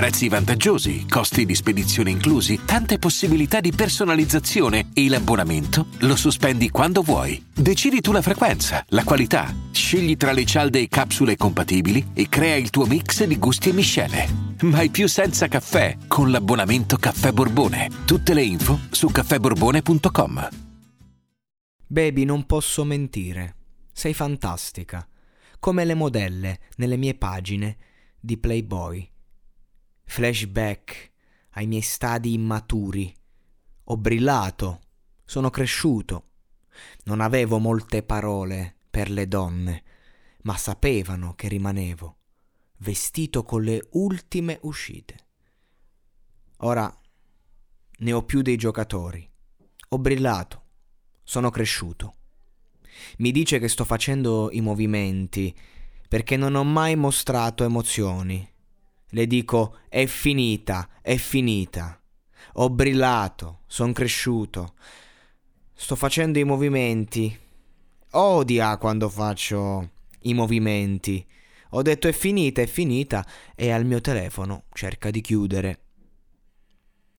Prezzi vantaggiosi, costi di spedizione inclusi, tante possibilità di personalizzazione e l'abbonamento lo sospendi quando vuoi. Decidi tu la frequenza, la qualità, scegli tra le cialde e capsule compatibili e crea il tuo mix di gusti e miscele. Mai più senza caffè con l'abbonamento Caffè Borbone. Tutte le info su caffèborbone.com. Baby, non posso mentire. Sei fantastica come le modelle nelle mie pagine di Playboy. Flashback ai miei stadi immaturi. Ho brillato, sono cresciuto. Non avevo molte parole per le donne, ma sapevano che rimanevo, vestito con le ultime uscite. Ora ne ho più dei giocatori. Ho brillato, sono cresciuto. Mi dice che sto facendo i movimenti perché non ho mai mostrato emozioni. Le dico è finita, è finita. Ho brillato, son cresciuto. Sto facendo i movimenti. Odia quando faccio i movimenti. Ho detto è finita, è finita e al mio telefono cerca di chiudere.